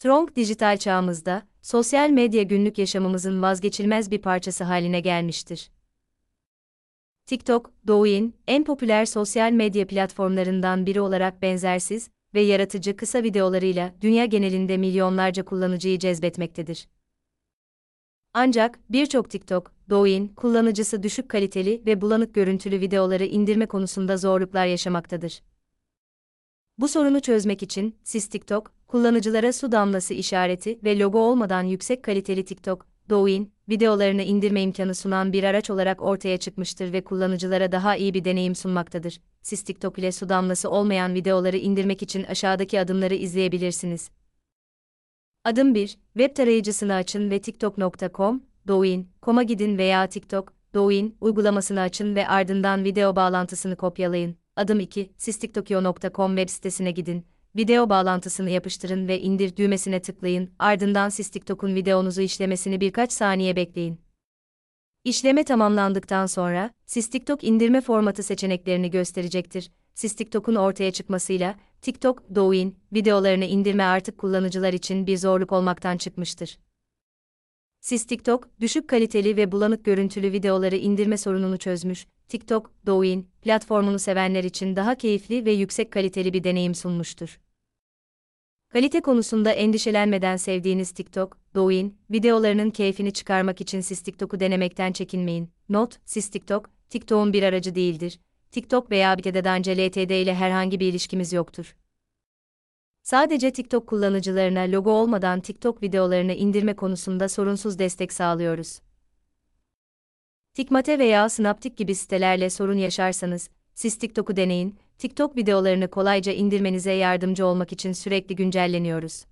Strong dijital çağımızda, sosyal medya günlük yaşamımızın vazgeçilmez bir parçası haline gelmiştir. TikTok, Douyin, en popüler sosyal medya platformlarından biri olarak benzersiz ve yaratıcı kısa videolarıyla dünya genelinde milyonlarca kullanıcıyı cezbetmektedir. Ancak birçok TikTok, Douyin kullanıcısı düşük kaliteli ve bulanık görüntülü videoları indirme konusunda zorluklar yaşamaktadır. Bu sorunu çözmek için, siz TikTok, kullanıcılara su damlası işareti ve logo olmadan yüksek kaliteli TikTok, Douyin, videolarını indirme imkanı sunan bir araç olarak ortaya çıkmıştır ve kullanıcılara daha iyi bir deneyim sunmaktadır. Siz TikTok ile su damlası olmayan videoları indirmek için aşağıdaki adımları izleyebilirsiniz. Adım 1. Web tarayıcısını açın ve tiktok.com, Douyin.com'a gidin veya TikTok, Douyin uygulamasını açın ve ardından video bağlantısını kopyalayın. Adım 2. Siz tiktokyo.com web sitesine gidin, video bağlantısını yapıştırın ve indir düğmesine tıklayın, ardından siz TikTok'un videonuzu işlemesini birkaç saniye bekleyin. İşleme tamamlandıktan sonra, siz TikTok indirme formatı seçeneklerini gösterecektir. Siz TikTok'un ortaya çıkmasıyla, TikTok, Douyin, videolarını indirme artık kullanıcılar için bir zorluk olmaktan çıkmıştır. Siz TikTok, düşük kaliteli ve bulanık görüntülü videoları indirme sorununu çözmüş, TikTok, Douyin, platformunu sevenler için daha keyifli ve yüksek kaliteli bir deneyim sunmuştur. Kalite konusunda endişelenmeden sevdiğiniz TikTok, Douyin, videolarının keyfini çıkarmak için siz TikTok'u denemekten çekinmeyin. Not, siz TikTok, TikTok'un bir aracı değildir. TikTok veya Bitedadanca LTD ile herhangi bir ilişkimiz yoktur. Sadece TikTok kullanıcılarına logo olmadan TikTok videolarını indirme konusunda sorunsuz destek sağlıyoruz. Tikmate veya Snaptik gibi sitelerle sorun yaşarsanız, siz TikTok'u deneyin, TikTok videolarını kolayca indirmenize yardımcı olmak için sürekli güncelleniyoruz.